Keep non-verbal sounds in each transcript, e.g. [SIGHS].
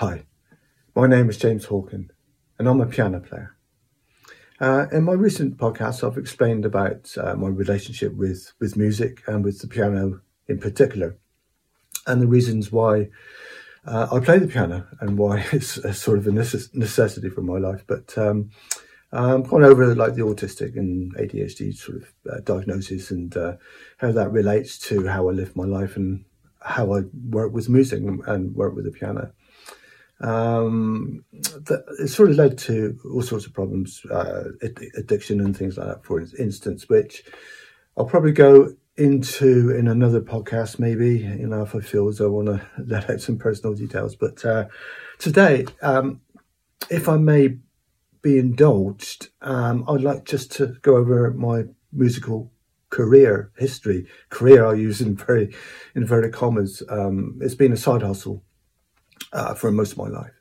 Hi, my name is James Hawken, and I'm a piano player. Uh, in my recent podcast, I've explained about uh, my relationship with, with music and with the piano in particular, and the reasons why uh, I play the piano and why [LAUGHS] it's a sort of a necessity for my life. But um, I'm going over like the autistic and ADHD sort of uh, diagnosis and uh, how that relates to how I live my life and how I work with music and work with the piano. Um, that, it sort of led to all sorts of problems, uh, addiction and things like that, for instance, which I'll probably go into in another podcast, maybe, you know, if I feel as I want to [LAUGHS] let out some personal details. But uh, today, um, if I may be indulged, um, I'd like just to go over my musical career history. Career I use in very inverted commas. Um, it's been a side hustle uh, for most of my life.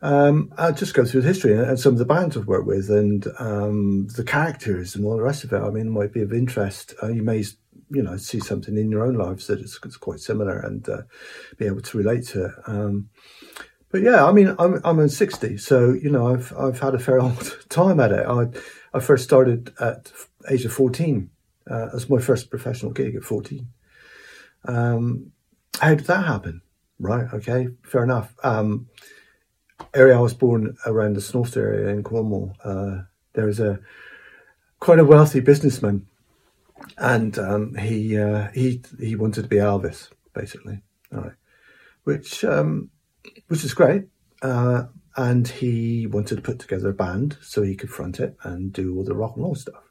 Um, I'll just go through the history and some of the bands I've worked with and um, the characters and all the rest of it. I mean, it might be of interest. Uh, you may, you know, see something in your own lives that is, quite similar and uh, be able to relate to it. Um, but yeah, I mean, I'm I'm in sixty, so you know, I've I've had a fair [LAUGHS] old time at it. I I first started at age of fourteen. Uh, as my first professional gig at fourteen. Um, how did that happen? Right. Okay. Fair enough. Um, area I was born around the St Austell area in Cornwall. Uh, there was a quite a wealthy businessman, and um, he uh, he he wanted to be Elvis, basically. All right, which um, which is great. Uh, and he wanted to put together a band so he could front it and do all the rock and roll stuff.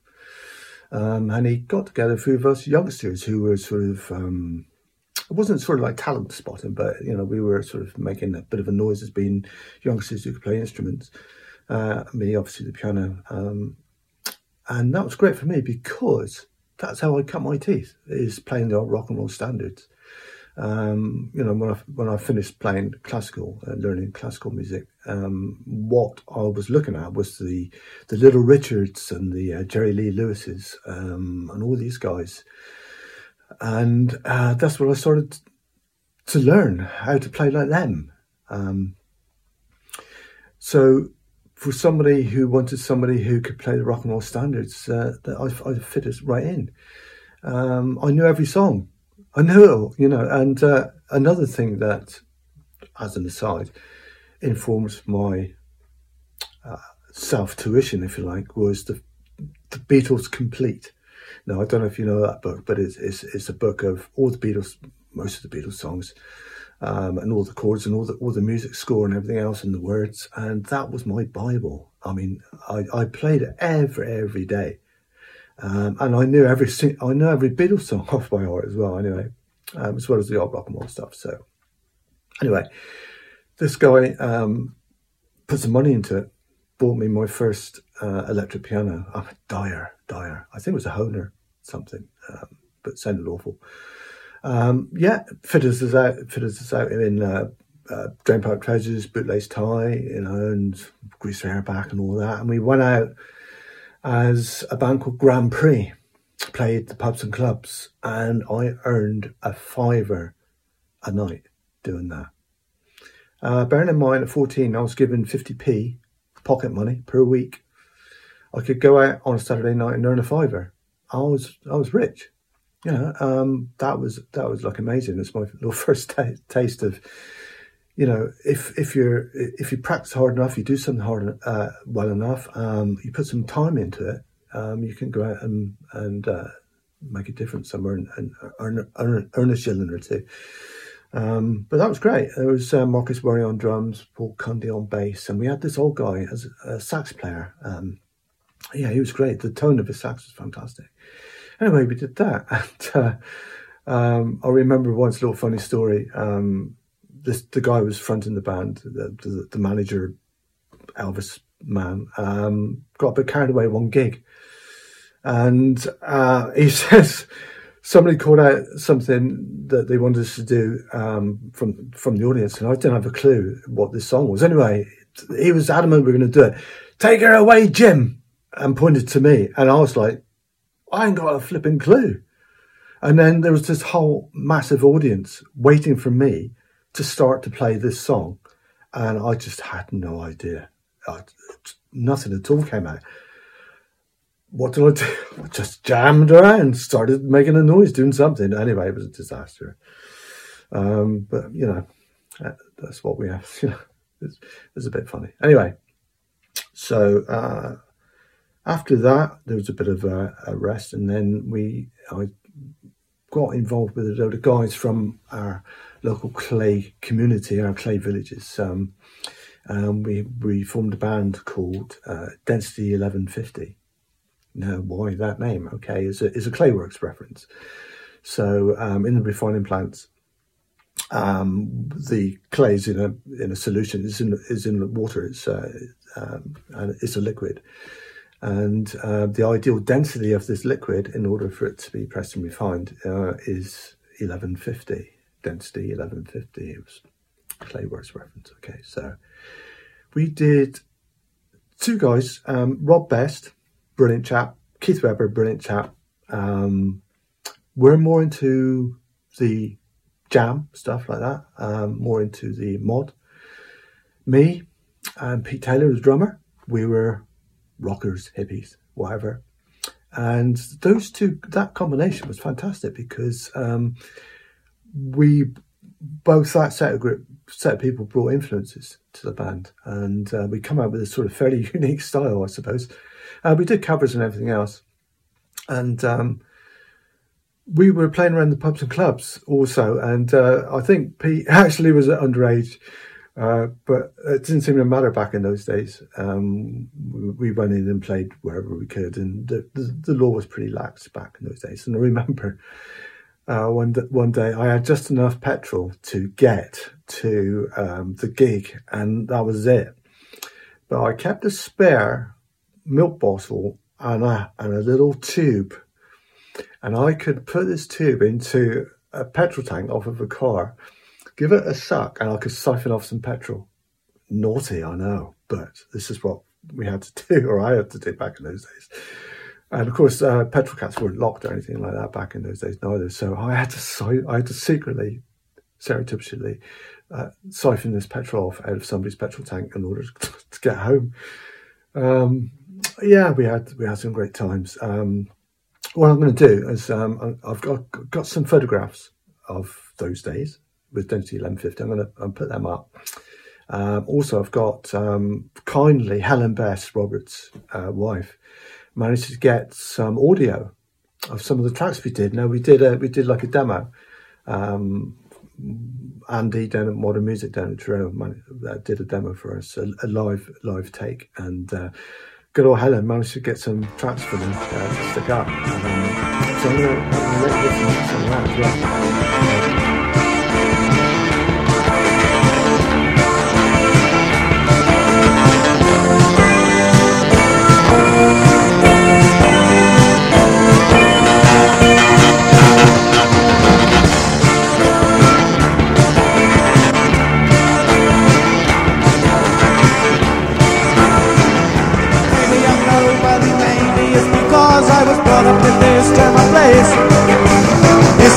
Um, and he got together a few of us youngsters who were sort of um, it wasn't sort of like talent spotting, but you know, we were sort of making a bit of a noise as being youngsters who could play instruments. Uh, me, obviously, the piano, um, and that was great for me because that's how I cut my teeth is playing the old rock and roll standards. Um, you know, when I when I finished playing classical, uh, learning classical music, um, what I was looking at was the the Little Richards and the uh, Jerry Lee Lewises um, and all these guys and uh, that's where I started to learn how to play like them. Um, so, for somebody who wanted somebody who could play the rock and roll standards, uh, I, I fit it right in. Um, I knew every song. I knew it, you know. And uh, another thing that, as an aside, informs my uh, self tuition, if you like, was the the Beatles complete. Now I don't know if you know that book, but it's it's, it's a book of all the Beatles, most of the Beatles songs, um, and all the chords and all the all the music score and everything else and the words. And that was my Bible. I mean, I, I played it every every day, um, and I knew every I know every Beatles song [LAUGHS] off by heart as well. Anyway, um, as well as the old rock and roll stuff. So anyway, this guy um, put some money into it, bought me my first uh, electric piano. I'm a Dyer, Dyer. I think it was a Hohner something, um, but sounded awful. Um, yeah, fitters us out, fitters us out in uh, uh, drain pipe trousers, bootlace tie, you know, and greased hair back and all that. And we went out as a band called Grand Prix, played the pubs and clubs, and I earned a fiver a night doing that. Uh, bearing in mind, at 14, I was given 50p pocket money per week. I could go out on a Saturday night and earn a fiver. I was I was rich. Yeah, um, that was that was like amazing. It's my little [LAUGHS] first t- taste of, you know, if if you're if you practice hard enough, you do something hard uh, well enough, um, you put some time into it, um, you can go out and and uh, make a difference somewhere and, and earn, earn, earn a shilling or two. Um, but that was great. There was uh, Marcus Worry on drums, Paul Cundy on bass, and we had this old guy as a sax player. Um, yeah, he was great. The tone of his sax was fantastic. Anyway, we did that, [LAUGHS] and uh, um, I remember once a little funny story. Um, this the guy was fronting the band, the, the, the manager, Elvis man, um, got a bit carried away one gig, and uh, [LAUGHS] he says somebody called out something that they wanted us to do um, from from the audience, and I didn't have a clue what this song was. Anyway, he was adamant we were going to do it. Take her away, Jim and pointed to me. And I was like, I ain't got a flipping clue. And then there was this whole massive audience waiting for me to start to play this song. and I just had no idea. I, nothing at all came out. What did I do? [LAUGHS] I just jammed around, started making a noise, doing something. Anyway, it was a disaster. Um, but you know, that's what we have. [LAUGHS] You know, it's, it's a bit funny. Anyway, so uh, after that, there was a bit of a, a, rest, and then we I got involved with a load of guys from our local clay community, our clay villages. Um, um, we we formed a band called uh, Density Eleven Fifty. Now, why that name? Okay, is a is a Clayworks reference. So um, in the refining plants, um, the clay is in a in a solution is in is in water. It's uh, um, and it's a liquid, and uh, the ideal density of this liquid, in order for it to be pressed and refined, uh, is 1150 density. 1150. It was reference. Okay, so we did two guys. Um, Rob Best, brilliant chap. Keith Webber, brilliant chap. Um, we're more into the jam stuff like that, um, more into the mod. Me and Pete Taylor was drummer. We were rockers, hippies, whatever. And those two, that combination was fantastic because um, we both that set of group, set of people brought influences to the band, and uh, we come out with a sort of fairly [LAUGHS] unique style, I suppose. Uh, we did covers and everything else, and um, we were playing around the pubs and clubs also, and uh, I think Pete [LAUGHS] actually was underage, uh, but it didn't seem to matter back in those days. Um, we went in and played wherever we could, and the, the, the, law was pretty lax back in those days. And I remember uh, one one day I had just enough petrol to get to um, the gig, and that was it. But I kept a spare milk bottle and a, and a little tube and I could put this tube into a petrol tank off of a car, give it a suck, and I could siphon off some petrol. Naughty, I know, but this is what we had to [LAUGHS] do, or I had to do back in those days. And of course, uh, petrol cats weren't locked or anything like that back in those days neither. So I had to, I had to secretly, surreptitiously, uh, siphon this petrol off out of somebody's petrol tank in order [LAUGHS] to, get home. Um, yeah, we had we had some great times. Um, what I'm going to do is um, I've got, got some photographs of those days with Density 1150. I'm going to put them up. Um, also, I've got um, kindly Helen Best, Robert's uh, wife, managed to get some audio of some of the tracks we did. Now we did a, we did like a demo. Um, Andy down at Modern Music down in Toronto uh, did a demo for us, a, a live live take, and uh, good old Helen managed to get some tracks for them uh, to stick up. Um, so I'm going to let you listen to that as well.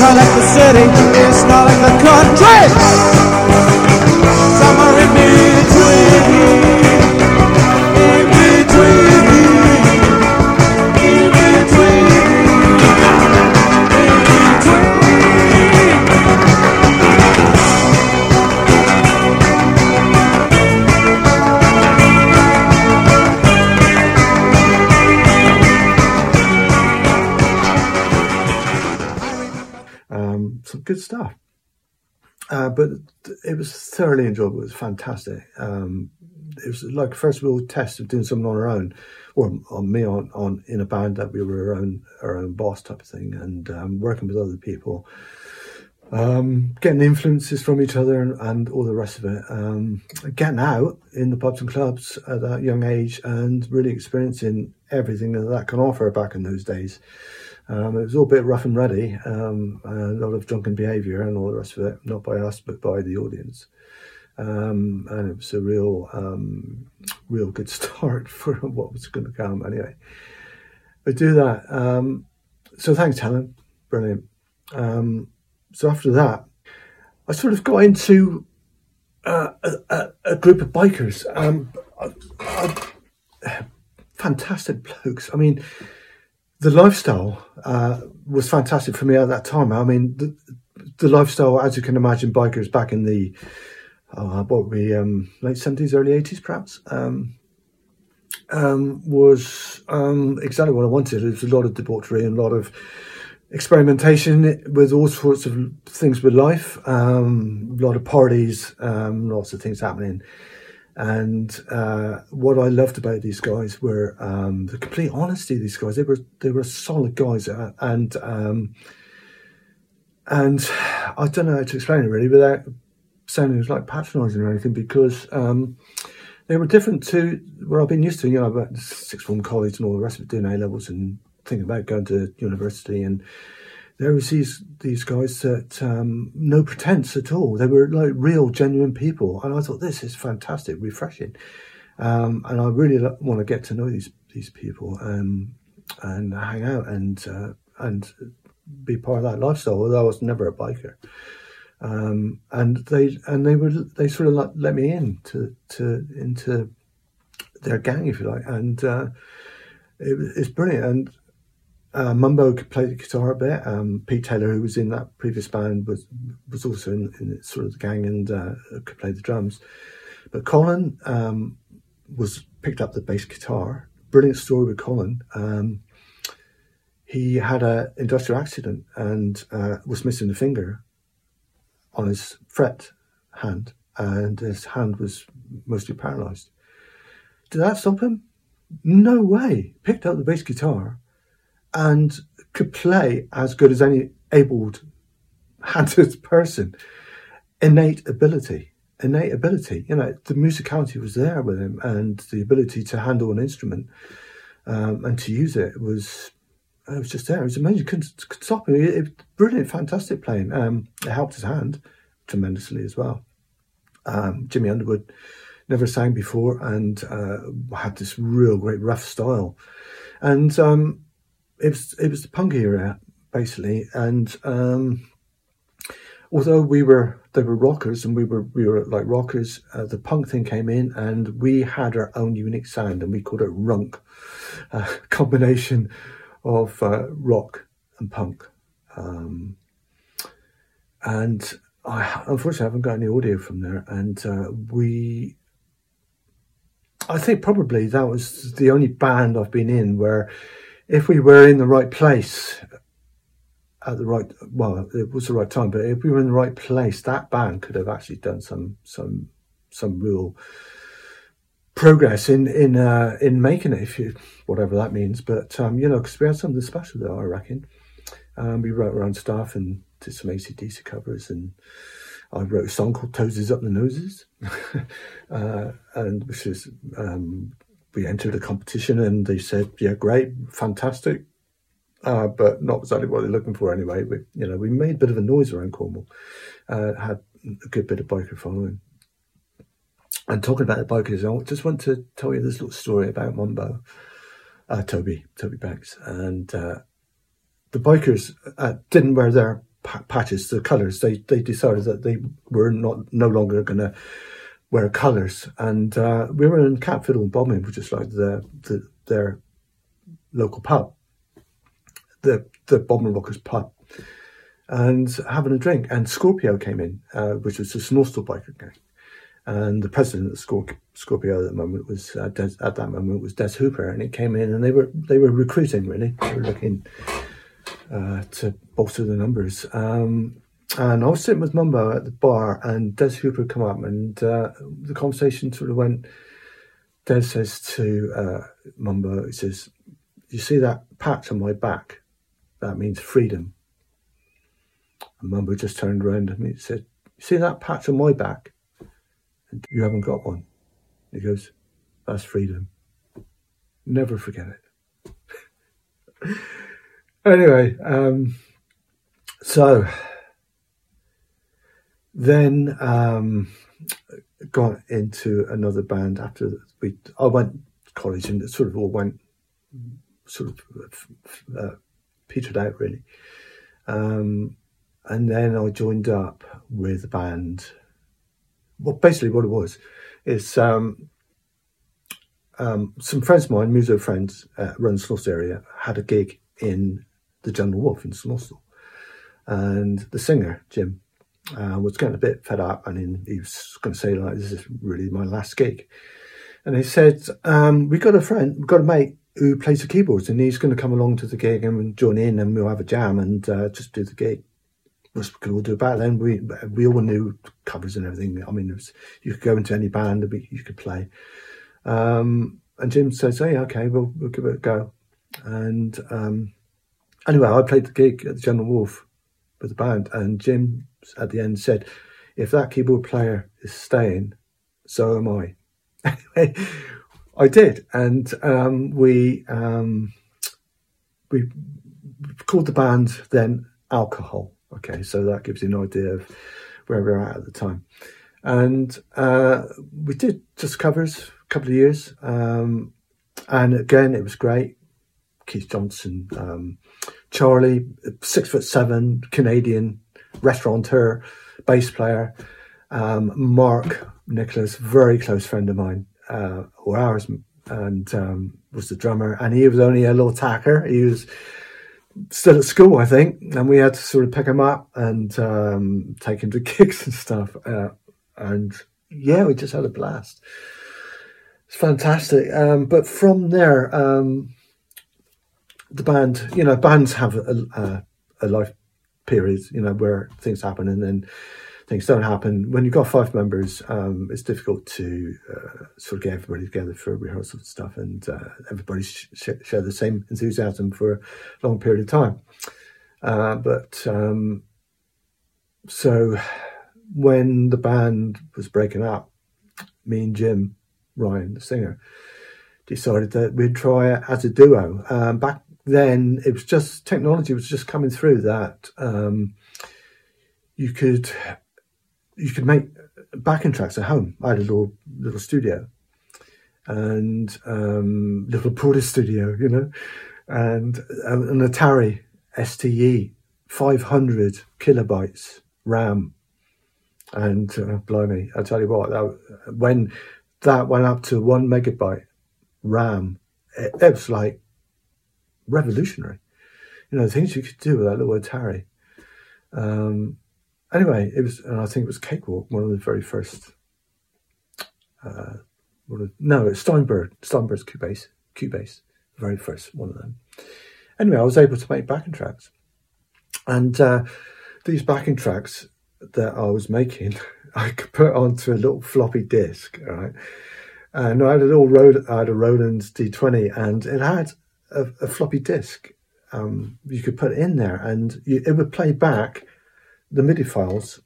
Not like the city, it's not like the country. Good stuff. Uh, but it was thoroughly enjoyable. It was fantastic. Um, it was like first real test of doing something on our own, or on me on, on in a band that we were our own our own boss type of thing, and um, working with other people, um, getting influences from each other, and, and all the rest of it. Um, getting out in the pubs and clubs at that young age, and really experiencing everything that that can offer back in those days. Um, it was all a bit rough and ready, um, a lot of drunken behaviour and all the rest of it, not by us but by the audience. Um, and it was a real, um, real good [LAUGHS] start for what was going to come. Anyway, we do that. Um, so thanks, Helen. Brilliant. Um, so after that, I sort of got into uh, a, a, group of bikers, um, [SIGHS] fantastic blokes. I mean, the lifestyle uh, was fantastic for me at that time. I mean, the, the lifestyle, as you can imagine, bikers back in the uh, what be um, late seventies, early eighties, perhaps, um, um, was um, exactly what I wanted. It was a lot of debauchery and a lot of experimentation with all sorts of things with life, um, a lot of parties, um, lots of things happening. And uh, what I loved about these guys were um, the complete honesty of these guys. They were they were solid guys, uh, and um, and I don't know how to explain it really without sounding like patronising or anything, because um, they were different to what I've been used to. You know, about sixth form college and all the rest of it, doing A levels and thinking about going to university and there was these these guys that um, no pretense at all. They were like real, genuine people, and I thought this is fantastic, refreshing, um, and I really want to get to know these these people um, and hang out and uh, and be part of that lifestyle. Although I was never a biker, um, and they and they would they sort of let, let me in to to into their gang, if you like, and uh, it, it's brilliant. And uh, Mumbo could play the guitar a bit. Um, Pete Taylor, who was in that previous band, was was also in, in sort of the gang and uh, could play the drums. But Colin um, was picked up the bass guitar. Brilliant story with Colin. Um, he had an industrial accident and uh, was missing a finger on his fret hand, and his hand was mostly paralysed. Did that stop him? No way. Picked up the bass guitar and could play as good as any abled handed [LAUGHS] person. Innate ability, innate ability. You know, the musicality was there with him, and the ability to handle an instrument um, and to use it was. It was just there. It was amazing. Couldn't, couldn't stop him. It, it, brilliant, fantastic playing. Um, it helped his hand tremendously as well. Um, Jimmy Underwood never sang before and uh, had this real great rough style. And um, it was it was the punk era basically, and um, although we were they were rockers and we were we were like rockers, uh, the punk thing came in and we had our own unique sound and we called it runk, a [LAUGHS] combination of uh, rock and punk. Um, and I unfortunately haven't got any audio from there, and uh, we. I think probably that was the only band I've been in where if we were in the right place at the right well it was the right time but if we were in the right place that band could have actually done some some some real progress in in uh, in making it if you whatever that means. But um, you know because we had something special there i reckon. Um, we wrote our own stuff and did some AC/DC covers and i wrote a song called toesies up the noses [LAUGHS] uh, and which is um, we entered a competition and they said, yeah, great, fantastic, uh, but not exactly what they're looking for anyway. We, you know, we made a bit of a noise around Cornwall, uh, had a good bit of biker following. And talking about the bikers, I just want to tell you this little story about Mumbo, uh, Toby, Toby Banks, and uh, the bikers uh, didn't wear their patches, the colours. They they decided that they were not no longer going to wear colours. And uh, we were in Cat Fiddle and Bobbin, which is like the, the their local pub, the the Bodmin Rockers pub, and having a drink. And Scorpio came in, uh, which was this Northstowe biker gang. And the president of Scorpio at the moment was uh, Des, at that moment was Des Hooper, and he came in, and they were they were recruiting really. They were looking uh, to bolster the numbers. Um, and I was sitting with Mumbo at the bar, and Des Hooper come up, and uh, the conversation sort of went. Des says to uh, Mumbo, he says, "You see that patch on my back? That means freedom." And Mumbo just turned around and he said, "You see that patch on my back? And you haven't got one." He goes, "That's freedom. Never forget it." [LAUGHS] anyway, um, so then um, got into another band after we. I went to college and it sort of all went sort of uh, petered out really. Um, and then I joined up with a band well, basically what it was is um, um, some friends of mine, muso friends, uh, around the area, had a gig in the General Wolf in St Austell. And the singer, Jim, uh, was getting a bit fed up and he, he was going to say, like, this is really my last gig. And he said, um, we got a friend, we've got a mate who plays the keyboards and he's going to come along to the gig and join in and we'll have a jam and uh, just do the gig. We could all do about then? We we all knew covers and everything. I mean, was, you could go into any band and you could play. Um, and Jim says, "Hey, okay, we'll, we'll give it a go." And um, anyway, I played the gig at the General Wolf with the band, and Jim at the end said, "If that keyboard player is staying, so am I." [LAUGHS] anyway, I did, and um, we um, we called the band then Alcohol. Okay, so that gives you an idea of where we were at at the time. And uh, we did just covers, a couple of years. Um, and again, it was great. Keith Johnson, um, Charlie, six foot seven, Canadian restaurateur, bass player. Um, Mark Nicholas, very close friend of mine, uh, or ours, and um, was the drummer. And he was only a little tacker. He was still at school, I think, and we had to sort of pick him up and um, take him to [LAUGHS] gigs and stuff. Uh, and yeah, we just had a blast. It's fantastic. Um, but from there, um, the band, you know, bands have a, a, a, life period, you know, where things happen and then things don't happen. When you've got five members, um, it's difficult to uh, sort of get everybody together for rehearsals and stuff, and uh, everybody sh- share the same enthusiasm for a long period of time. Uh, but um, so when the band was breaking up, me and Jim Ryan, the singer, decided that we'd try it as a duo. Um, back then, it was just technology was just coming through that um, you could you could make backing tracks at home. I had a little little studio and um, little Portastudio, you know, and um, an Atari STE 500 kilobytes RAM. And uh, blimey, I tell you what, that, when that went up to one megabyte RAM. It, it was like revolutionary. You know, the things you could do with that little Atari. Um, anyway, it was, and I think it was Cakewalk, one of the very first. Uh, of, no, it's Steinberg, Steinberg's Cubase, Cubase, very first one of them. Anyway, I was able to make backing tracks, and uh, these backing tracks that I was making, [LAUGHS] I could put onto a little floppy disk, right? And I had a little Roland, I had a Roland D20, and it had a, a floppy disk. Um, you could put in there, and you, it would play back the MIDI files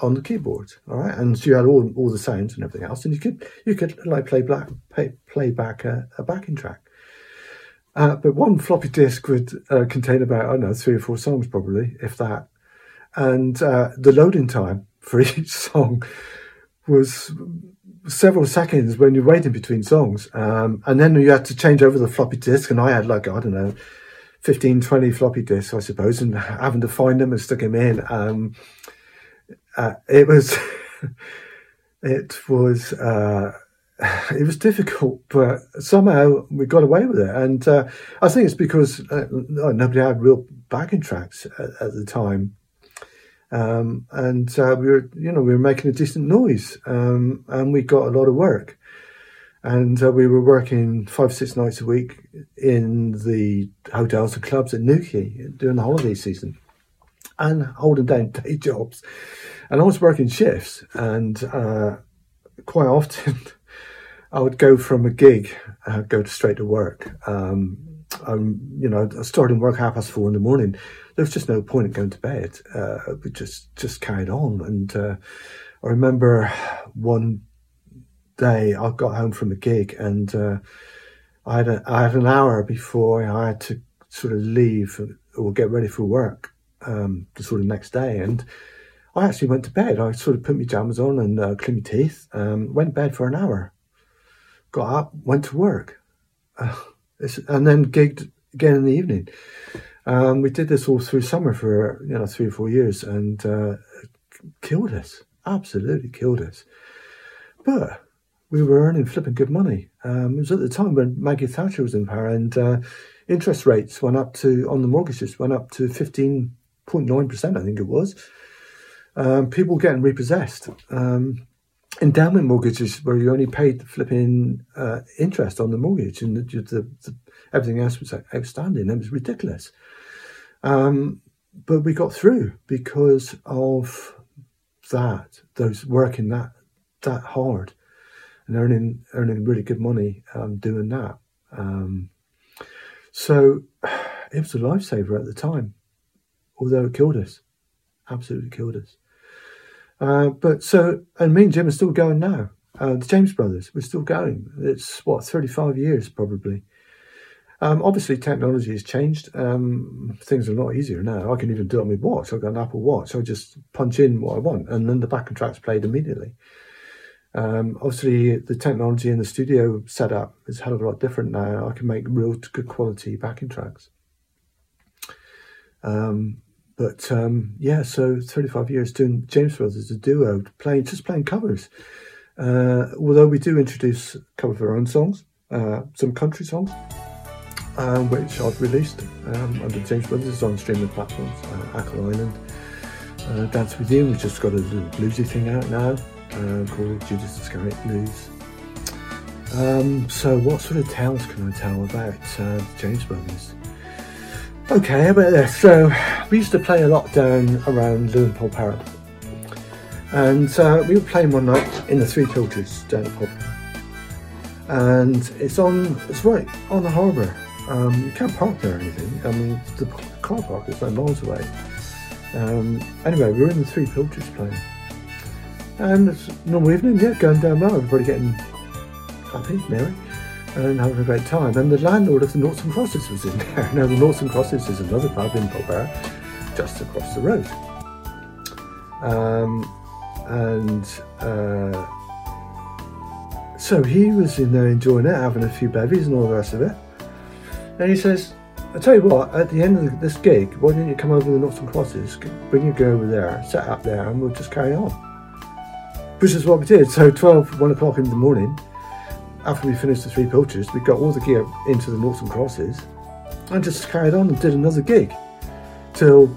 on the keyboard. All right, and so you had all all the sounds and everything else, and you could you could like play black play, play back a, a backing track. Uh, but one floppy disk would uh, contain about I don't know three or four songs probably, if that and uh, the loading time for [LAUGHS] each song was several seconds when you're waiting between songs. Um, and then you had to change over the floppy disk, and I had like, I don't know, 15, 20 floppy disks, I suppose, and having to find them and stick them in. Um, uh, it was, [LAUGHS] it was, uh, [SIGHS] it was difficult, but somehow we got away with it. And uh, I think it's because uh, nobody had real backing tracks at, at the time. Um, and uh, we were, you know, we were making a decent noise, um, and we got a lot of work. And uh, we were working five, six nights a week in the hotels and clubs at Newquay during the holiday season, and holding down [LAUGHS] day jobs. And I was working shifts, and uh, quite often [LAUGHS] I would go from a gig, uh, go straight to work. Um, um, you know, starting work half past four in the morning there was just no point in going to bed. Uh, we just just carried on, and uh, I remember one day I got home from a gig, and uh, I had a, I had an hour before I had to sort of leave or get ready for work um, the sort of next day, and I actually went to bed. I sort of put my jammers on and uh, cleaned my teeth, um, went to bed for an hour, got up, went to work, uh, and then gigged again in the evening. Um, we did this all through summer for you know three or four years, and uh, killed us. Absolutely killed us. but we were earning flipping good money. Um, it was at the time when Maggie Thatcher was in power, and uh, interest rates went up to on the mortgages went up to fifteen point nine percent, I think it was. Um, people getting repossessed. Um, endowment mortgages where you only paid flipping uh, interest on the mortgage, and the, the, the, everything else was outstanding. It was ridiculous. Um, but we got through because of that. Those working that that hard and earning earning really good money um, doing that. Um, so [SIGHS] it was a lifesaver at the time, although it killed us, absolutely killed us. Uh, but so, and me and Jim are still going now. Uh, the James Brothers, we're still going. It's what thirty five years probably. Um, obviously, technology has changed. Um, things are a lot easier now. I can even do it on my watch. I've got an Apple Watch. I just punch in what I want, and then the backing track's played immediately. Um, obviously, the technology in the studio setup is a hell of a lot different now. I can make real good quality backing tracks. Um, but um, yeah, so 35 years doing James Brothers, a duo, playing just playing covers. Uh, although we do introduce a couple of our own songs, uh, some country songs, um, which I've released um, under James Brothers on streaming platforms, uh, Achill Island, uh, Dance With You, we've just got a little bluesy thing out now uh, called Judas Iscariot Blues. Um, so, what sort of tales can I tell about uh, James Brothers? Okay, about this? So, we used to play a lot down around Looe and Polperro. And uh, we were playing one night in the Three Pilchards down at Pop. And it's on, it's right on the harbour. Um, you can't park there or anything. I mean, the car park is like miles away. Um, anyway, we were in the Three Pilchards playing. And it's normal evening, yeah, going down well, everybody getting happy, merry, and having a great time. And the landlord of the Noughts and Crosses was in [LAUGHS] there. Now, the Noughts and Crosses is another pub in Polperro, just across the road. Um, and uh, so he was in there enjoying it, having a few bevies and all the rest of it. And he says, I tell you what, at the end of this gig, why don't you come over to the Noughts and Crosses, bring your girl over there, set up there, and we'll just carry on which is what we did. So 12, 1 o'clock in the morning, after we finished the three pilchards, we got all the gear into the Noughts and Crosses and just carried on and did another gig till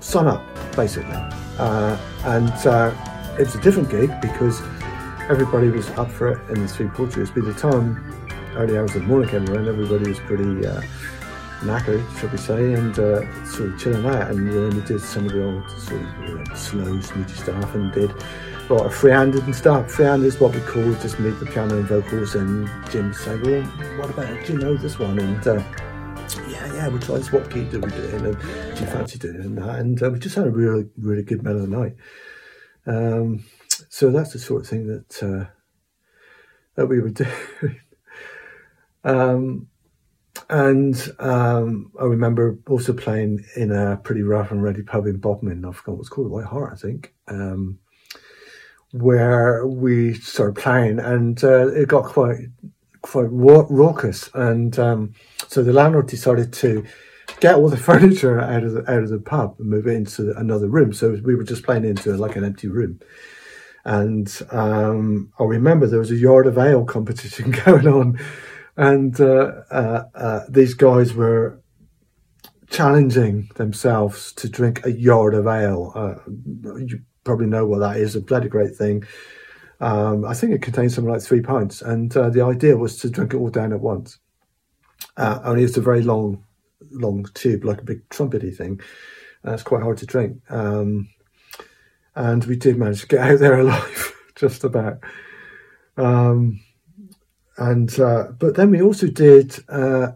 sun up, basically. Uh, and uh, it was a different gig because everybody was up for it in the three pilchards. By the time early hours of the morning came around, everybody was pretty uh, knackered, should we say, and uh, sort of chilling out. And then we did some of the old sort of you know, slow, snooty stuff and did sort of free-handed and stuff. Free-handed is what we call just meet the piano and vocals, and Jim say, "Well, what about do you know this one?" And uh, yeah, yeah, we tried this. What key do we do? And do you fancy doing that? And uh, we just had a really, really good mellow night. Um, so that's the sort of thing that uh, that we would [LAUGHS] do. Um, and um, I remember also playing in a pretty rough and ready pub in Bodmin. I forgot what it's called, White Hart, I think. Um, where we started playing, and uh, it got quite quite raucous. And um, so the landlord decided to get all the [LAUGHS] furniture out of the out of the pub and move it into another room. So we were just playing into like an empty room. And um, I remember there was a yard of ale competition [LAUGHS] going on, and uh, uh, uh, these guys were challenging themselves to drink a yard of ale. You probably know what that is. A bloody great thing. Um, I think it contains something like three pints, and the idea was to drink it all down at once. Only it's a very long, long tube, like a big trumpety thing. It's quite hard to drink. Um, and we did manage to get [LAUGHS] out there alive, [LAUGHS] just about. Um, and uh, but then we also did uh,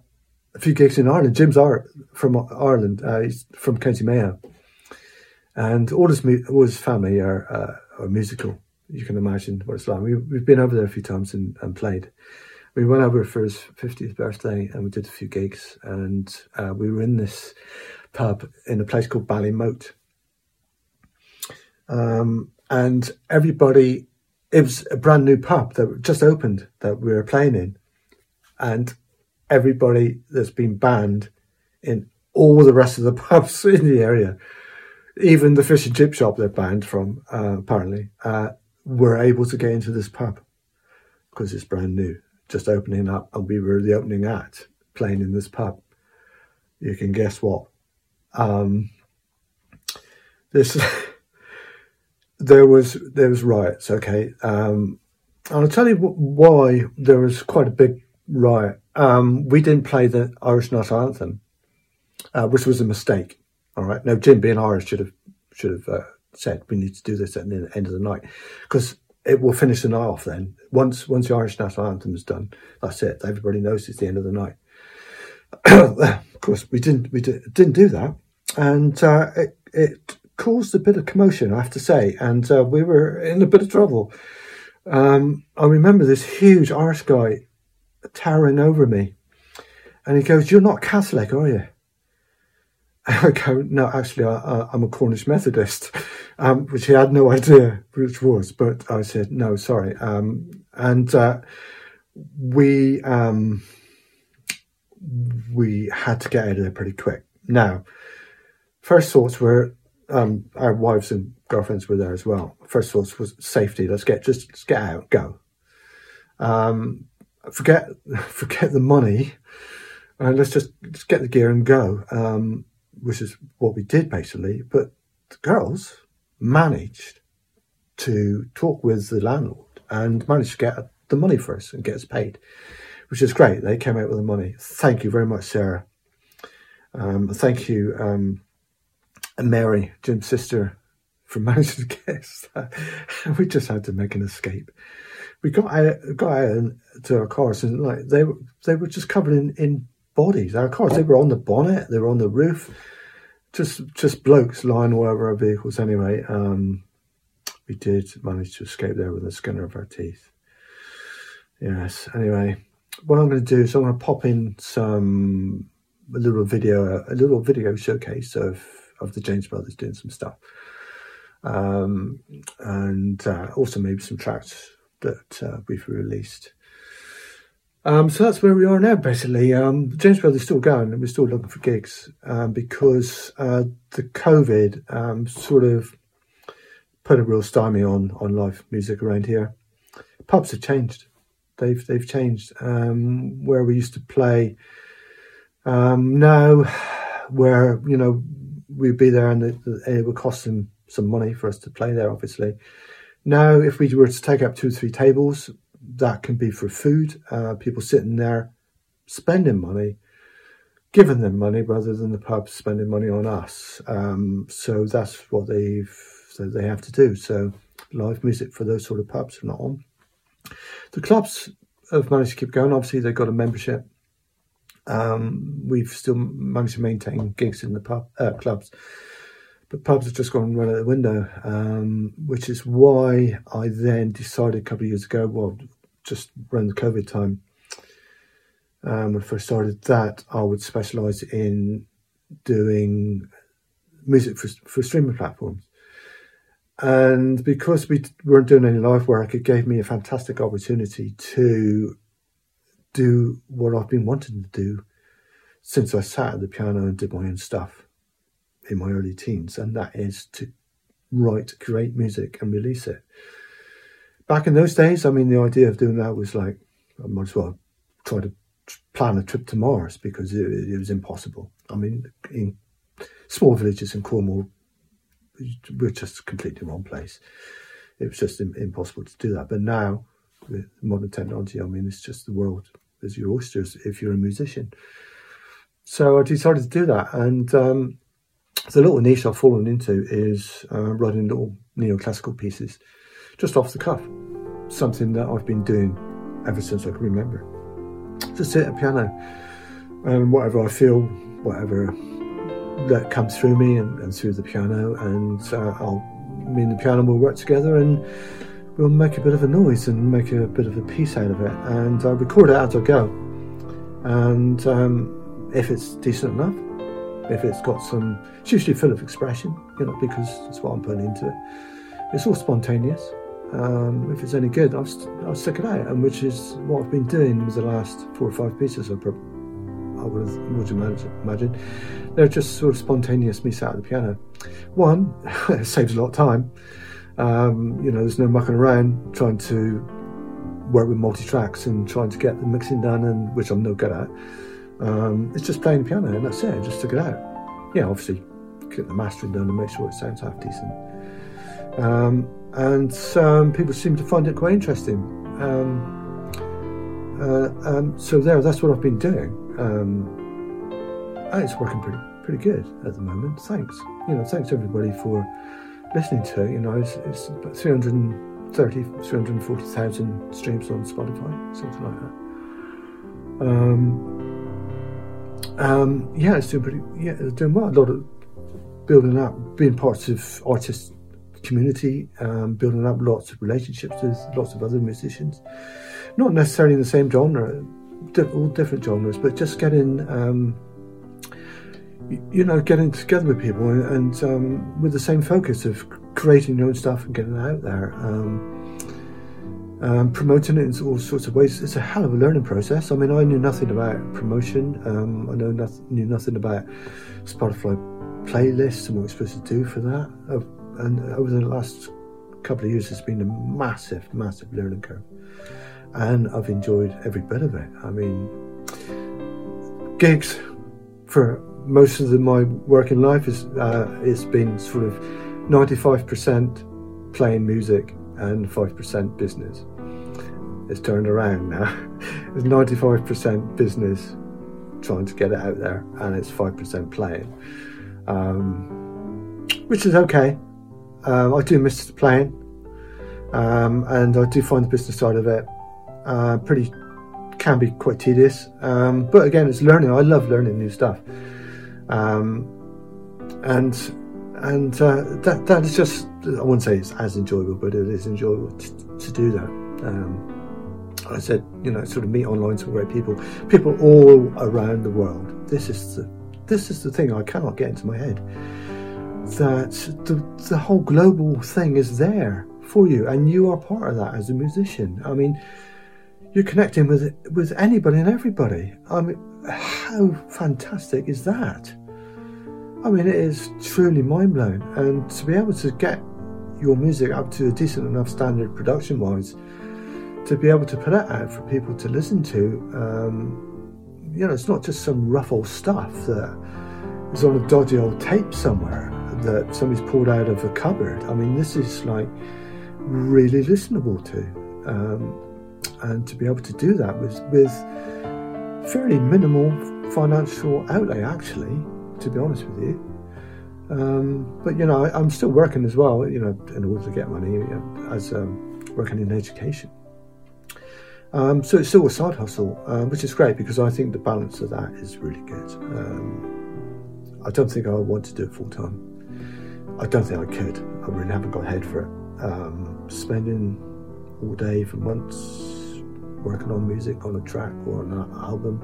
a few gigs in Ireland. Jim's Ar- from Ireland. Uh, he's from County Mayo and all his, all his family are, uh, are musical. You can imagine what it's like. We, we've been over there a few times and, and played. We went over for his 50th birthday and we did a few gigs. And uh, we were in this pub in a place called Ballymote. Um, and everybody, it was a brand new pub that just opened that we were playing in. And everybody that's been banned in all the rest of the [LAUGHS] pubs in the area even the fish and chip shop they're banned from, uh, apparently, uh, were able to get into this pub because it's brand new, just opening up, and we were the opening act playing in this pub. You can guess what? Um, this [LAUGHS] there was there was riots. Okay, um, I'll tell you why there was quite a big riot. Um, we didn't play the Irish national anthem, uh, which was a mistake. All right, now Jim, being Irish, should have should have uh, said we need to do this at the end of the night because it will finish the night off. Then once once the Irish national anthem is done, that's it. Everybody knows it's the end of the night. [COUGHS] of course, we didn't we did, not do that, and uh, it it caused a bit of commotion, I have to say, and uh, we were in a bit of trouble. Um, I remember this huge Irish guy towering over me, and he goes, "You're not Catholic, are you?" I go, "No, actually, I, am a Cornish Methodist," [LAUGHS] um, which he had no idea which was. But I said, "No, sorry," um, and uh, we um, we had to get out of there pretty quick. Now, first thoughts were um, our wives and girlfriends were there as well. First thoughts was safety. Let's get just let's get out, go. Um, forget [LAUGHS] forget the money, and let's just, just get the gear and go. Um, which is what we did basically. But the girls managed to talk with the landlord and managed to get the money for us and get us paid, which is great. They came out with the money. Thank you very much, Sarah. Um, thank you, um, and Mary, Jim's sister, from [LAUGHS] us [LAUGHS] we just had to make an escape. We got out, got out to our cars, and like they were, they were just covered in, in bodies. Our cars, they were on the bonnet, they were on the roof, just just blokes lying all over our vehicles. Anyway, um, we did manage to escape there with the skin of our teeth. Yes. Anyway, what I'm going to do is I'm going to pop in some a little video, a little video showcase of of the James Brothers doing some stuff, um, and uh, also maybe some tracks that uh, we've released. Um, so that's where we are now, basically. Um, James Brothers is still going, and we're still looking for gigs um, because uh, the COVID um, sort of put a real stymie on on live music around here. Pubs have changed; they've they've changed. Um, where we used to play um, now, where you know we'd be there and it would cost them some money for us to play there, obviously. Now, if we were to take up two or three tables, that can be for food, uh, people sitting there spending money, giving them money rather than the pub spending money on us. Um, so that's what they've so they have to do. So live music for those sort of pubs are not on. The clubs have managed to keep going. Obviously, they've got a membership um, we've still managed to maintain gigs in the pub uh, clubs, but pubs have just gone right out the window. Um, which is why I then decided a couple of years ago, well, just around the COVID time, um, when I first started that, I would specialise in doing music for for streaming platforms. And because we weren't doing any live work, it gave me a fantastic opportunity to do what I've been wanting to do since I sat at the piano and did my own stuff in my early teens, and that is to write great music and release it. Back in those days, I mean, the idea of doing that was like, I might as well try to plan a trip to Mars because it, it was impossible. I mean, in small villages in Cornwall, we're just completely wrong place. It was just impossible to do that. But now, with modern technology, I mean, it's just the world as your oysters if you're a musician. So I decided to do that, and um, the little niche I've fallen into is uh, writing little neoclassical pieces, just off the cuff. Something that I've been doing ever since I can remember. Just sit at a piano, and whatever I feel, whatever that comes through me and, and through the piano, and uh, I'll me and the piano will work together and we'll make a bit of a noise and make a bit of a piece out of it. And I record it as I go. And um, if it's decent enough, if it's got some, it's usually full of expression, you know, because that's what I'm putting into it. It's all spontaneous. Um, if it's any good, I'll, I'll stick it out, and which is what I've been doing with the last four or five pieces I, I would have would imagine. They're just sort of spontaneous me sat at the piano. One, [LAUGHS] saves a lot of time Um, you know, there's no mucking around trying to work with multi tracks and trying to get the mixing done, and which I'm no good at. Um, it's just playing the piano and that's it. Just took it out. Yeah, obviously get the mastering done and make sure it sounds half decent. Um, and people seem to find it quite interesting. Um, uh, um, so there, that's what I've been doing. Um, and it's working pretty pretty good at the moment. Thanks, you know, thanks everybody for listening to. You know, it's, it's about 330, 340,000 streams on Spotify, something like that. Um, um, yeah, it's doing pretty. Yeah, it's doing well. A lot of building up, being parts of artist community, um, building up lots of relationships with lots of other musicians. Not necessarily in the same genre, all different genres, but just getting, um, you know, getting together with people and, and um, with the same focus of creating your own stuff and getting it out there. Um, um, promoting it in all sorts of ways. It's a hell of a learning process. I mean, I knew nothing about promotion. Um, I know knew nothing about Spotify playlists and what we're supposed to do for that. Uh, and over the last couple of years, it's been a massive, massive learning curve. And I've enjoyed every bit of it. I mean, gigs for most of the, my working life is uh, it's been sort of 95% playing music and 5% business. It's turned around now. [LAUGHS] it's 95% business trying to get it out there, and it's 5% playing, um, which is okay. Um, I do miss the playing, um, and I do find the business side of it uh, pretty can be quite tedious. Um, but again, it's learning. I love learning new stuff, um, and and uh, that that is just I wouldn't say it's as enjoyable, but it is enjoyable to, to do that. Um, I said, you know, sort of meet online some great people, people all around the world. This is the this is the thing I cannot get into my head. That the the whole global thing is there for you, and you are part of that as a musician. I mean, you're connecting with with anybody and everybody. I mean, how fantastic is that? I mean, it is truly mind blowing, and to be able to get your music up to a decent enough standard production wise to be able to put it out for people to listen to. Um, you know, it's not just some rough old stuff that is on a dodgy old tape somewhere that somebody's pulled out of a cupboard. I mean, this is like really listenable to, um, and to be able to do that with with fairly minimal financial outlay, actually, to be honest with you. Um, but you know, I, am still working as well. You know, in order to get money, as um, working in education. Um, so it's still a side hustle, um, which is great because I think the balance of that is really good. Um, I don't think I want to do it full time. I don't think I could. I really haven't got head for it. Um, spending all day for months working on music, on a track or on an album.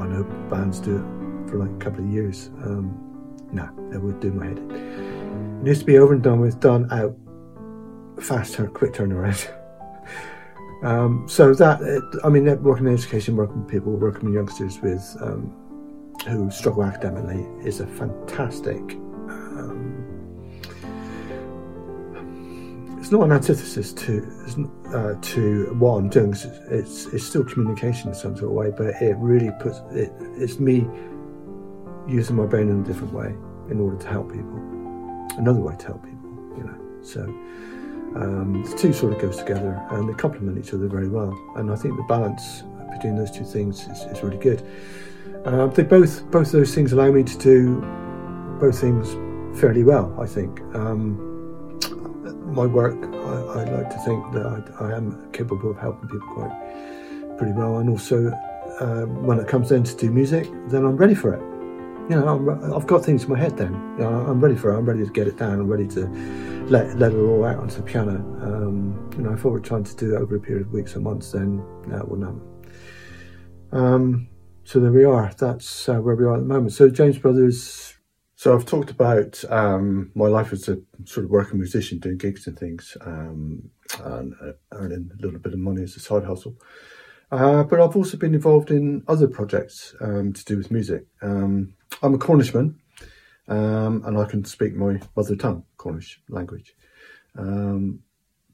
I know bands do it for like a couple of years. Um, no, that would do my head It needs to be over and done with, done out, fast quick turnaround. [LAUGHS] Um, so that, I mean, working in education, working with people, working with youngsters with um, who struggle academically is a fantastic. It's not an antithesis to uh, to what I'm doing. It's it's still communication in some sort of way, but it really puts it. It's me using my brain in a different way in order to help people. Another way to help people, you know. So. Um, the two sort of goes together and they complement each other very well. And I think the balance between those two things is, is really good. Uh, they both both those things allow me to do both things fairly well. I think um, my work. I, I, like to think that I, I, am capable of helping people quite pretty well, and also uh, when it comes then to do music, then I'm ready for it you know, i have got things in my head then. You know, I'm ready for it. I'm ready to get it down. I'm ready to let let it all out onto the piano. Um, you know, if I were trying to do it over a period of weeks or months, then it wouldn't happen. Um, so there we are. That's uh, where we are at the moment. So James Brothers. So I've talked about um, my life as a sort of working musician, doing gigs and things, um, and uh, earning a little bit of money as a side hustle. Uh, but I've also been involved in other projects um, to do with music. Um, I'm a Cornishman, um, and I can speak my mother tongue, Cornish language. Um,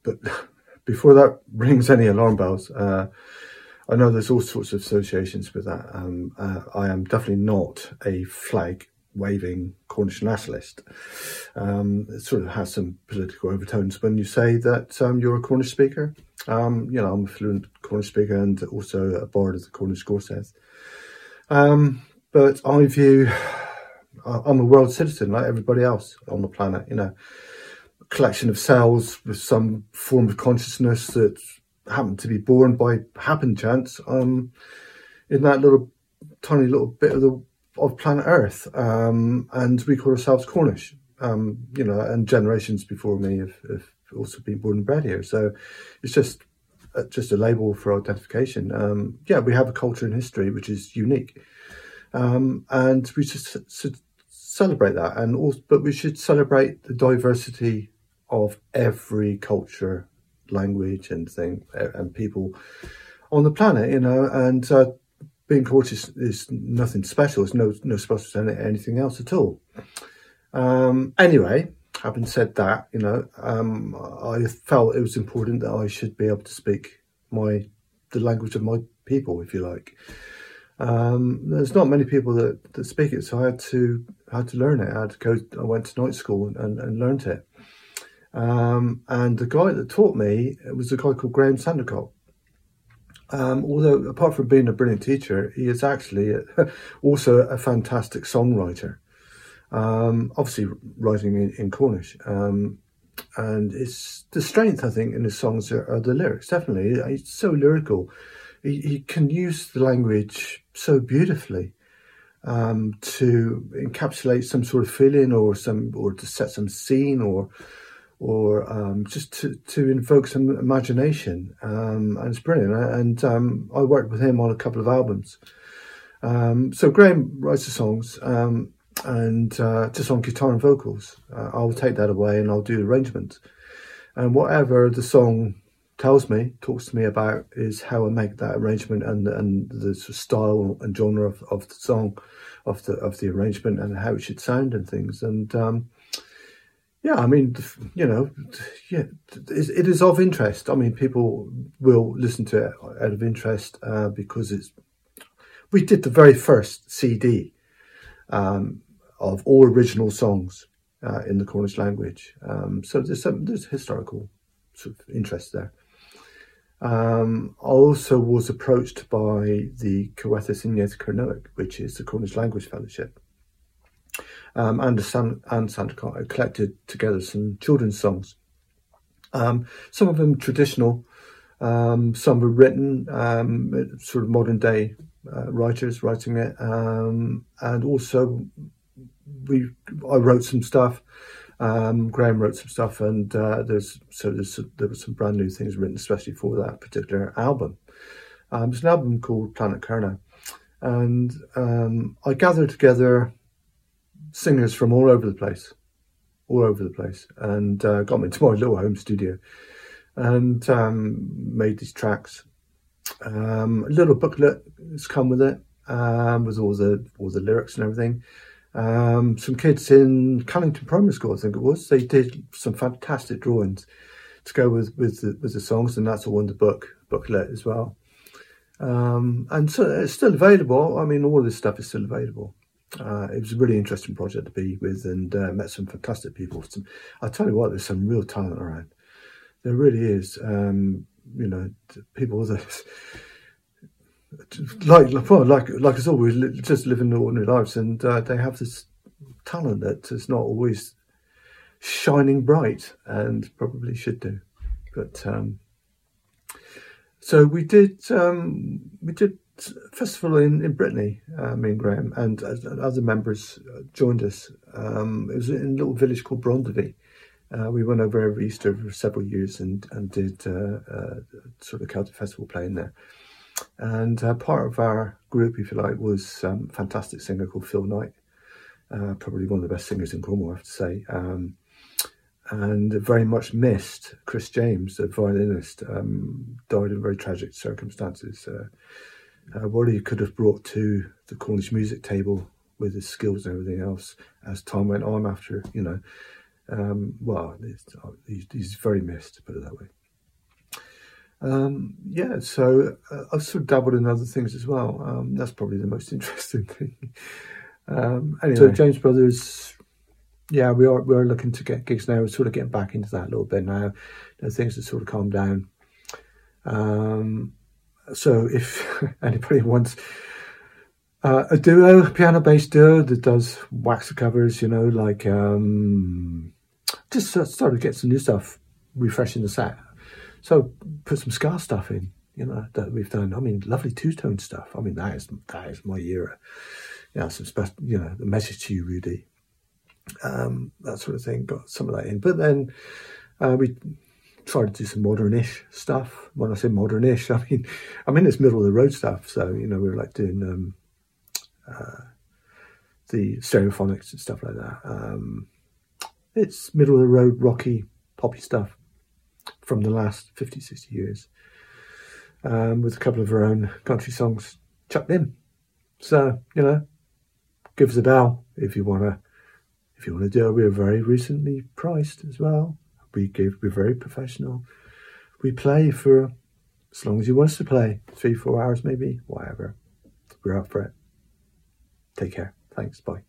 but [LAUGHS] before that rings any alarm bells, uh, I know there's all sorts of associations with that. Um, uh, I am definitely not a flag waving Cornish nationalist. Um, it sort of has some political overtones when you say that um, you're a Cornish speaker. Um, you know, I'm a fluent Cornish speaker and also a bard of the Cornish Gorsedd. Um, but I view, I'm a world citizen like everybody else on the planet, you know, a collection of cells with some form of consciousness that happened to be born by happen chance um, in that little tiny little bit of the of planet Earth, um, and we call ourselves Cornish. Um, you know, and generations before me have, have, also been born and bred here. So it's just uh, just a label for identification. Um, yeah, we have a culture and history which is unique, um, and we just should celebrate that. And also, but we should celebrate the diversity of every culture, language, and thing, and people on the planet. You know, and uh, being Cornish is nothing special. It's no no special to anything else at all. Um, anyway, having said that, you know, um, I felt it was important that I should be able to speak my the language of my people, if you like. Um, there's not many people that, that speak it, so I had to had to learn it. I had to go. I went to night school and, and learned it. Um, and the guy that taught me was a guy called Graham Sandercock. Um, although, apart from being a brilliant teacher, he is actually [LAUGHS] also a fantastic songwriter. Um, obviously, writing in, in Cornish. Um, and it's the strength, I think, in his songs are, are the lyrics, definitely. He's so lyrical. He, he, can use the language so beautifully um, to encapsulate some sort of feeling or some or to set some scene or or um, just to, to invoke some imagination. Um, and it's brilliant. And um, I worked with him on a couple of albums. Um, so Graham writes the songs um, and uh, just on guitar and vocals. Uh, I'll take that away and I'll do the arrangement. And whatever the song tells me, talks to me about, is how I make that arrangement and and the style and genre of, of the song, of the of the arrangement and how it should sound and things. And um, yeah, I mean, you know, yeah, it is of interest. I mean, people will listen to it out of interest uh, because it's. We did the very first CD um, of all original songs uh, in the Cornish language, um, so there's some there's historical sort of interest there. Um, I also was approached by the Kowethas an Yeth Kernewek, which is the Cornish Language Fellowship, um, and, San, and Santa collected together some children's songs. Um, some of them traditional, um, some were written, um, sort of modern day uh, writers writing it, um, and also we I wrote some stuff. Um, Graham wrote some stuff, and uh, there's so there's there were some brand new things written especially for that particular album. Um, it's an album called Planet Kerna, and um, I gathered together singers from all over the place, all over the place, and uh, got me into my little home studio and um, made these tracks. Um, a little booklet has come with it, um, with all the all the lyrics and everything. Um, some kids in Callington Primary School, I think it was, they did some fantastic drawings to go with with the, with the songs, and that's all in the book booklet as well. Um, and so it's still available. I mean, all this stuff is still available. Uh, it was a really interesting project to be with and uh, met some fantastic people. Some, I'll tell you what, there's some real talent around. There really is. Um, you know, people that [LAUGHS] like like like us all, we just living ordinary lives, and uh, they have this talent that is not always shining bright, and probably should do. But um, so we did. Um, we did festival in, in Brittany, uh, me and Graham, and other members uh, joined us. Um, it was in a little village called Brondeby. Uh, we went over every Easter for several years and, and did uh, uh, sort of Celtic festival playing there. And uh, part of our group, if you like, was um, a fantastic singer called Phil Knight, probably one of the best singers in Cornwall, I have to say. Um, and very much missed Chris James, the violinist, um, died in very tragic circumstances uh, what he could have brought to the Cornish music table with his skills and everything else as time went on after, you know, Um, well, he's, he's, very missed, to put it that way. Um, yeah, so uh, I've sort of dabbled in other things as well. Um, that's probably the most [LAUGHS] interesting thing. Um, anyway, so James Brothers, yeah, we are we are looking to get gigs now. We're sort of getting back into that a little bit now. You know, things have sort of calmed down. So if [LAUGHS] anybody wants uh, a duo, piano based duo that does wax covers, you know, like um, just sort of get some new stuff, refreshing the set. So put some ska stuff in, you know, that we've done. I mean, lovely two tone stuff. I mean, that is that is my era. You know, some special, you know, the message to you, Rudy. Um, that sort of thing. Got some of that in, but then uh, we tried to do some modernish stuff. When I say modernish, [LAUGHS] I mean I mean it's middle of the road stuff. So you know we were like doing um, uh, the stereophonics and stuff like that. Um, it's middle of the road, rocky, poppy stuff from the last 50, 60 years, um, with a couple of our own country songs chucked in. So you know, give us a bell if you wanna. If you want to do it, we're very recently priced as well. We give, we're very professional. We play for as long as you want us to play, three, four hours maybe, whatever. We're up for it. Take care. Thanks. Bye.